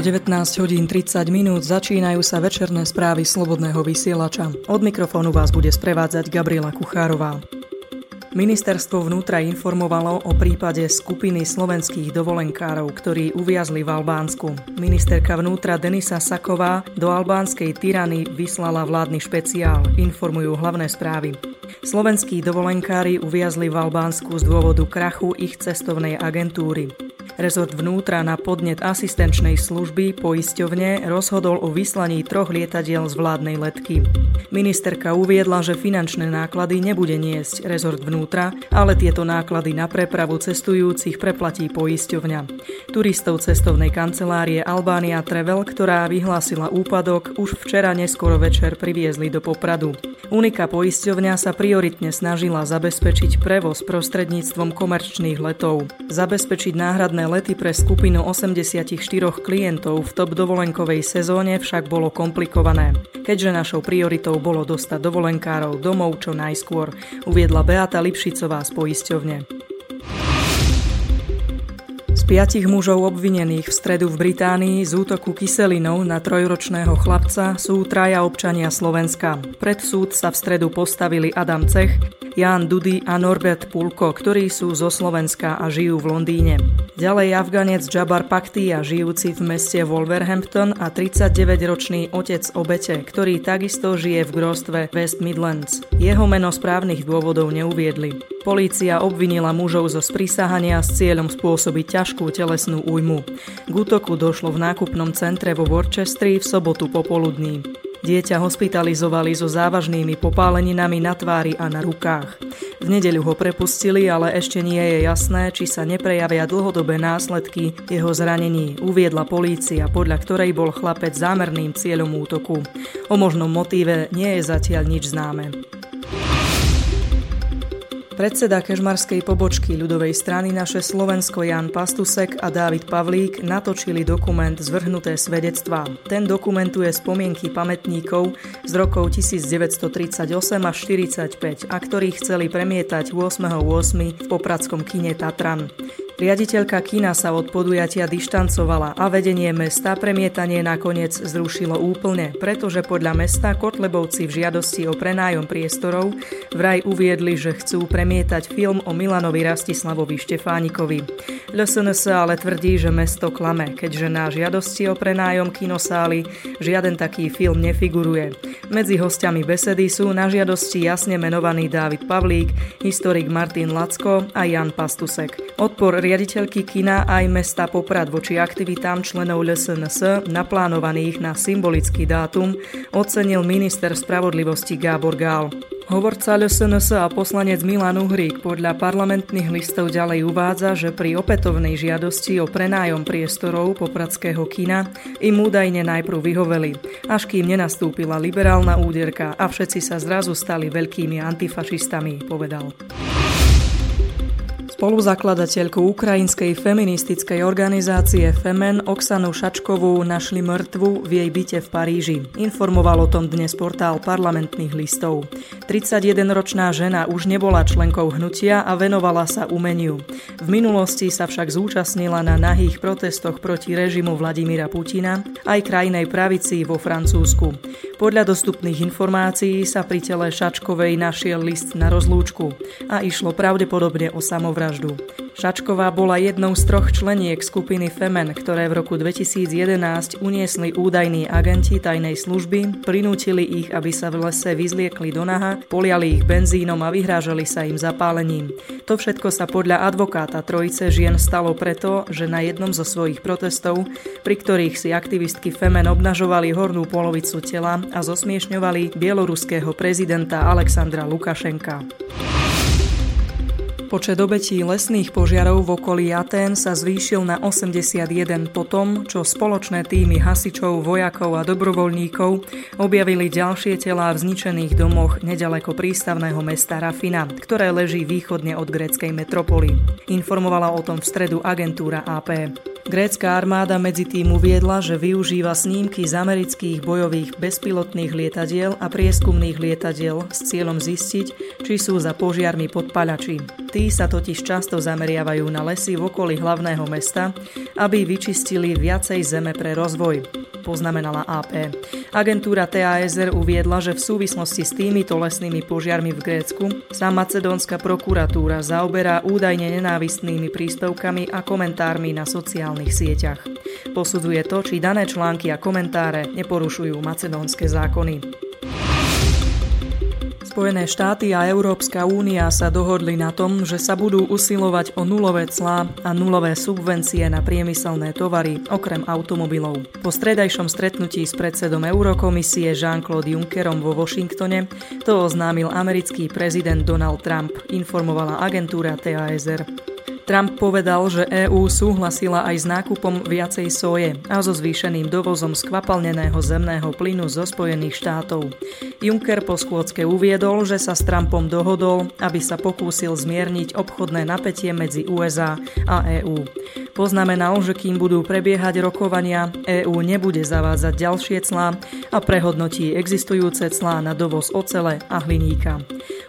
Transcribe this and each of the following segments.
O 19 hodín 30 minút začínajú sa večerné správy Slobodného vysielača. Od mikrofónu vás bude sprevádzať Gabriela Kuchárová. Ministerstvo vnútra informovalo o prípade skupiny slovenských dovolenkárov, ktorí uviazli v Albánsku. Ministerka vnútra Denisa Saková do albánskej tyrany vyslala vládny špeciál, informujú hlavné správy. Slovenskí dovolenkári uviazli v Albánsku z dôvodu krachu ich cestovnej agentúry. Rezort vnútra na podnet asistenčnej služby poisťovne rozhodol o vyslaní troch lietadiel z vládnej letky. Ministerka uviedla, že finančné náklady nebude niesť rezort vnútra, ale tieto náklady na prepravu cestujúcich preplatí poisťovňa. Turistov cestovnej kancelárie Albania Travel, ktorá vyhlásila úpadok, už včera neskoro večer priviezli do Popradu. Unika poisťovňa sa prioritne snažila zabezpečiť prevoz prostredníctvom komerčných letov. Zabezpečiť náhradné lety pre skupinu 84 klientov v top dovolenkovej sezóne však bolo komplikované. Keďže našou prioritou bolo dostať dovolenkárov domov čo najskôr, uviedla Beata Lipšicová z poisťovne. Z piatich mužov obvinených v stredu v Británii z útoku kyselinou na trojročného chlapca sú traja občania Slovenska. Pred súd sa v stredu postavili Adam Cech, Jan Dudy a Norbert Pulko, ktorí sú zo Slovenska a žijú v Londýne. Ďalej Afganec Jabar Paktia, žijúci v meste Wolverhampton a 39-ročný otec obete, ktorý takisto žije v gróstve West Midlands. Jeho meno správnych dôvodov neuviedli. Polícia obvinila mužov zo sprísahania s cieľom spôsobiť ťažkú telesnú újmu. K útoku došlo v nákupnom centre vo Worcesteri v sobotu popoludní. Dieťa hospitalizovali so závažnými popáleninami na tvári a na rukách. V nedeľu ho prepustili, ale ešte nie je jasné, či sa neprejavia dlhodobé následky jeho zranení, uviedla polícia, podľa ktorej bol chlapec zámerným cieľom útoku. O možnom motíve nie je zatiaľ nič známe. Predseda kežmarskej pobočky ľudovej strany naše Slovensko Jan Pastusek a Dávid Pavlík natočili dokument Zvrhnuté svedectvá. Ten dokumentuje spomienky pamätníkov z rokov 1938 až 45 a ktorých chceli premietať 8.8. v popradskom kine Tatran. Riaditeľka kina sa od podujatia dištancovala a vedenie mesta premietanie nakoniec zrušilo úplne, pretože podľa mesta Kotlebovci v žiadosti o prenájom priestorov vraj uviedli, že chcú premietať film o Milanovi Rastislavovi Štefánikovi. LSNS ale tvrdí, že mesto klame, keďže na žiadosti o prenájom kinosály žiaden taký film nefiguruje. Medzi hostiami besedy sú na žiadosti jasne menovaný Dávid Pavlík, historik Martin Lacko a Jan Pastusek. Odpor riaditeľky kina aj mesta Poprad voči aktivitám členov LSNS naplánovaných na symbolický dátum ocenil minister spravodlivosti Gábor Gál. Hovorca LSNS a poslanec Milan Uhrík podľa parlamentných listov ďalej uvádza, že pri opätovnej žiadosti o prenájom priestorov popradského kina im údajne najprv vyhoveli, až kým nenastúpila liberálna úderka a všetci sa zrazu stali veľkými antifašistami, povedal. Spoluzakladateľku ukrajinskej feministickej organizácie Femen Oksanu Šačkovú našli mŕtvu v jej byte v Paríži. Informoval o tom dnes portál parlamentných listov. 31-ročná žena už nebola členkou hnutia a venovala sa umeniu. V minulosti sa však zúčastnila na nahých protestoch proti režimu Vladimíra Putina aj krajnej pravici vo Francúzsku. Podľa dostupných informácií sa pri tele Šačkovej našiel list na rozlúčku a išlo pravdepodobne o samovraždu. Šačková bola jednou z troch členiek skupiny Femen, ktoré v roku 2011 uniesli údajní agenti tajnej služby, prinútili ich, aby sa v lese vyzliekli do naha, poliali ich benzínom a vyhrážali sa im zapálením. To všetko sa podľa advokáta Trojice žien stalo preto, že na jednom zo svojich protestov, pri ktorých si aktivistky Femen obnažovali hornú polovicu tela, a zosmiešňovali bieloruského prezidenta Alexandra Lukašenka. Počet obetí lesných požiarov v okolí Atén sa zvýšil na 81 po tom, čo spoločné týmy hasičov, vojakov a dobrovoľníkov objavili ďalšie telá v zničených domoch nedaleko prístavného mesta Rafina, ktoré leží východne od gréckej metropoly. Informovala o tom v stredu agentúra AP. Grécka armáda medzi tým uviedla, že využíva snímky z amerických bojových bezpilotných lietadiel a prieskumných lietadiel s cieľom zistiť, či sú za požiarmi podpaľači. Tí sa totiž často zameriavajú na lesy v okolí hlavného mesta, aby vyčistili viacej zeme pre rozvoj poznamenala AP. Agentúra TASR uviedla, že v súvislosti s týmito lesnými požiarmi v Grécku sa macedónska prokuratúra zaoberá údajne nenávistnými príspevkami a komentármi na sociálnych sieťach. Posudzuje to, či dané články a komentáre neporušujú macedónske zákony. Spojené štáty a Európska únia sa dohodli na tom, že sa budú usilovať o nulové clá a nulové subvencie na priemyselné tovary, okrem automobilov. Po stredajšom stretnutí s predsedom Eurokomisie Jean-Claude Junckerom vo Washingtone to oznámil americký prezident Donald Trump, informovala agentúra TASR. Trump povedal, že EÚ súhlasila aj s nákupom viacej soje a so zvýšeným dovozom skvapalneného zemného plynu zo Spojených štátov. Juncker po schôdzke uviedol, že sa s Trumpom dohodol, aby sa pokúsil zmierniť obchodné napätie medzi USA a EÚ. Poznamenal, že kým budú prebiehať rokovania, EÚ nebude zavádzať ďalšie clá a prehodnotí existujúce clá na dovoz ocele a hliníka.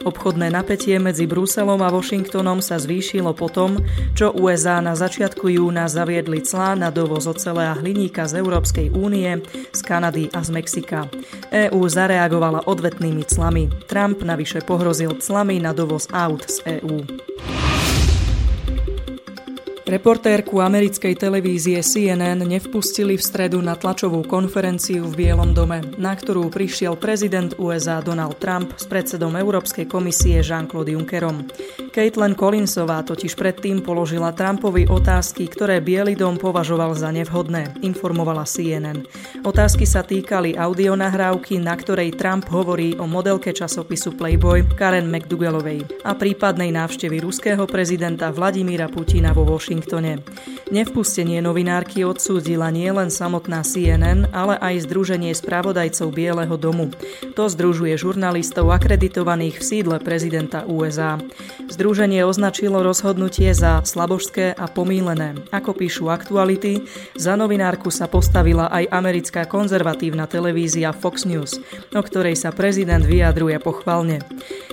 Obchodné napätie medzi Bruselom a Washingtonom sa zvýšilo potom, čo USA na začiatku júna zaviedli clá na dovoz ocele a hliníka z Európskej únie, z Kanady a z Mexika. EÚ zareagovala odvetnými clami. Trump navyše pohrozil clami na dovoz aut z EÚ. Reportérku americkej televízie CNN nevpustili v stredu na tlačovú konferenciu v Bielom dome, na ktorú prišiel prezident USA Donald Trump s predsedom Európskej komisie Jean-Claude Junckerom. Caitlin Collinsová totiž predtým položila Trumpovi otázky, ktoré Bielý dom považoval za nevhodné, informovala CNN. Otázky sa týkali audionahrávky, na ktorej Trump hovorí o modelke časopisu Playboy Karen McDougallovej a prípadnej návštevy ruského prezidenta Vladimíra Putina vo Washingtone. Nevpustenie novinárky odsúdila nielen samotná CNN, ale aj Združenie spravodajcov Bieleho domu. To združuje žurnalistov akreditovaných v sídle prezidenta USA. Združenie označilo rozhodnutie za slabožské a pomílené. Ako píšu aktuality, za novinárku sa postavila aj americká konzervatívna televízia Fox News, o ktorej sa prezident vyjadruje pochvalne.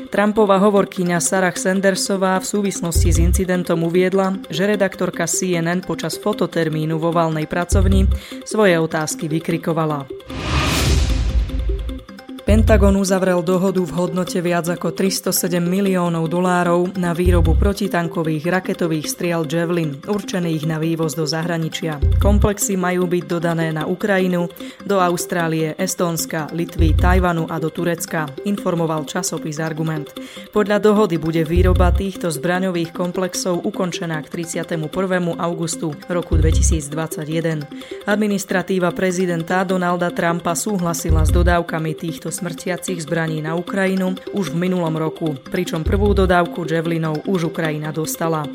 Trumpova hovorkyňa Sarah Sandersová v súvislosti s incidentom uviedla, že redaktorka CNN počas fototermínu vo valnej pracovni svoje otázky vykrikovala. Pentagon uzavrel dohodu v hodnote viac ako 307 miliónov dolárov na výrobu protitankových raketových striel Javelin, určených na vývoz do zahraničia. Komplexy majú byť dodané na Ukrajinu, do Austrálie, Estónska, Litvy, Tajvanu a do Turecka, informoval časopis Argument. Podľa dohody bude výroba týchto zbraňových komplexov ukončená k 31. augustu roku 2021. Administratíva prezidenta Donalda Trumpa súhlasila s dodávkami týchto smrtiacich zbraní na Ukrajinu už v minulom roku, pričom prvú dodávku Javelinov už Ukrajina dostala.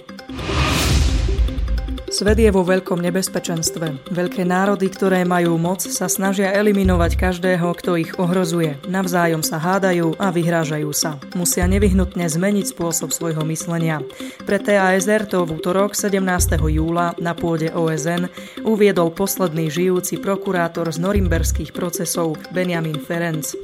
Svet je vo veľkom nebezpečenstve. Veľké národy, ktoré majú moc, sa snažia eliminovať každého, kto ich ohrozuje. Navzájom sa hádajú a vyhrážajú sa. Musia nevyhnutne zmeniť spôsob svojho myslenia. Pre TASR to v útorok 17. júla na pôde OSN uviedol posledný žijúci prokurátor z norimberských procesov Benjamin Ferenc.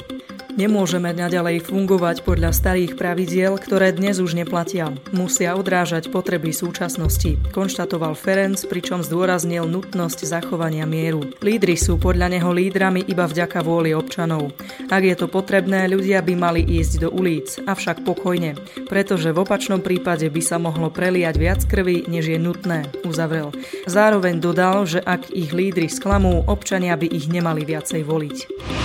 Nemôžeme naďalej fungovať podľa starých pravidiel, ktoré dnes už neplatia. Musia odrážať potreby súčasnosti, konštatoval Ferenc, pričom zdôraznil nutnosť zachovania mieru. Lídry sú podľa neho lídrami iba vďaka vôli občanov. Ak je to potrebné, ľudia by mali ísť do ulic, avšak pokojne, pretože v opačnom prípade by sa mohlo preliať viac krvi, než je nutné, uzavrel. Zároveň dodal, že ak ich lídry sklamú, občania by ich nemali viacej voliť.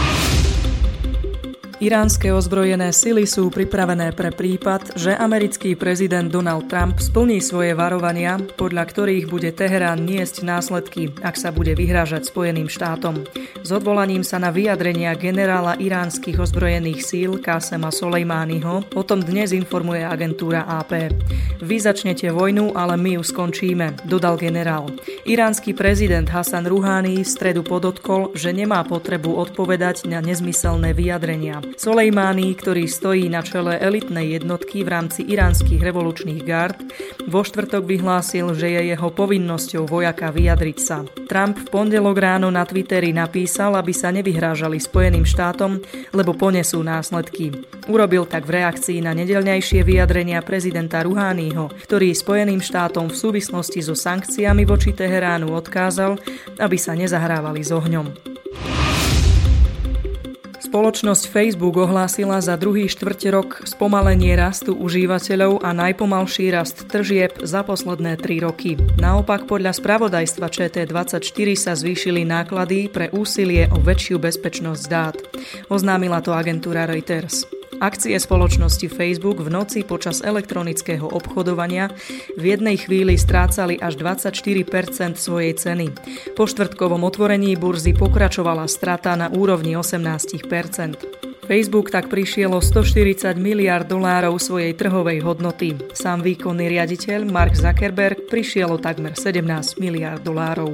Iránske ozbrojené sily sú pripravené pre prípad, že americký prezident Donald Trump splní svoje varovania, podľa ktorých bude Teherán niesť následky, ak sa bude vyhrážať Spojeným štátom. S odvolaním sa na vyjadrenia generála iránskych ozbrojených síl Kasema Soleimányho o tom dnes informuje agentúra AP. Vy začnete vojnu, ale my ju skončíme, dodal generál. Iránsky prezident Hasan Rouhani v stredu podotkol, že nemá potrebu odpovedať na nezmyselné vyjadrenia Soleimani, ktorý stojí na čele elitnej jednotky v rámci iránskych revolučných gard, vo štvrtok vyhlásil, že je jeho povinnosťou vojaka vyjadriť sa. Trump v pondelok ráno na Twitteri napísal, aby sa nevyhrážali Spojeným štátom, lebo ponesú následky. Urobil tak v reakcii na nedelňajšie vyjadrenia prezidenta Ruhányho, ktorý Spojeným štátom v súvislosti so sankciami voči Teheránu odkázal, aby sa nezahrávali s ohňom. Spoločnosť Facebook ohlásila za druhý štvrte rok spomalenie rastu užívateľov a najpomalší rast tržieb za posledné tri roky. Naopak podľa spravodajstva ČT24 sa zvýšili náklady pre úsilie o väčšiu bezpečnosť dát. Oznámila to agentúra Reuters. Akcie spoločnosti Facebook v noci počas elektronického obchodovania v jednej chvíli strácali až 24% svojej ceny. Po štvrtkovom otvorení burzy pokračovala strata na úrovni 18% Facebook tak prišiel o 140 miliard dolárov svojej trhovej hodnoty. Sám výkonný riaditeľ Mark Zuckerberg prišiel o takmer 17 miliard dolárov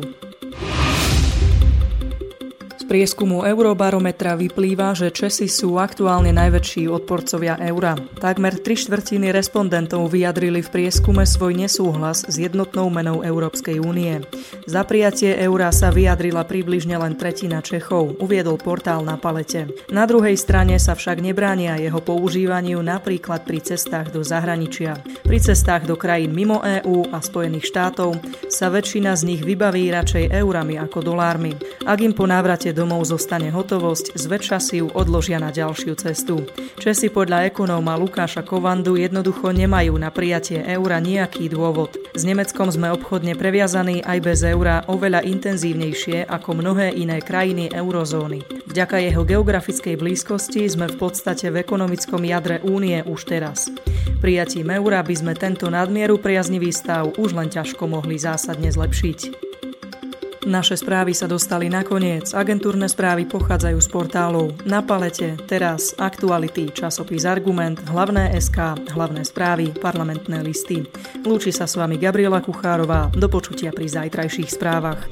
prieskumu Eurobarometra vyplýva, že Česi sú aktuálne najväčší odporcovia eura. Takmer tri štvrtiny respondentov vyjadrili v prieskume svoj nesúhlas s jednotnou menou Európskej únie. Za prijatie eura sa vyjadrila približne len tretina Čechov, uviedol portál na palete. Na druhej strane sa však nebránia jeho používaniu napríklad pri cestách do zahraničia. Pri cestách do krajín mimo EÚ a Spojených štátov sa väčšina z nich vybaví radšej eurami ako dolármi. Ak im po návrate domov zostane hotovosť, zväčša si ju odložia na ďalšiu cestu. Česi podľa ekonóma Lukáša Kovandu jednoducho nemajú na prijatie eura nejaký dôvod. S Nemeckom sme obchodne previazaní aj bez eura oveľa intenzívnejšie ako mnohé iné krajiny eurozóny. Vďaka jeho geografickej blízkosti sme v podstate v ekonomickom jadre únie už teraz. Prijatím eura by sme tento nadmieru priaznivý stav už len ťažko mohli zásadne zlepšiť. Naše správy sa dostali na koniec. Agentúrne správy pochádzajú z portálov Na palete, Teraz, Aktuality, časopis Argument, Hlavné SK, Hlavné správy, parlamentné listy. Lúči sa s vami Gabriela Kuchárová. Do počutia pri zajtrajších správach.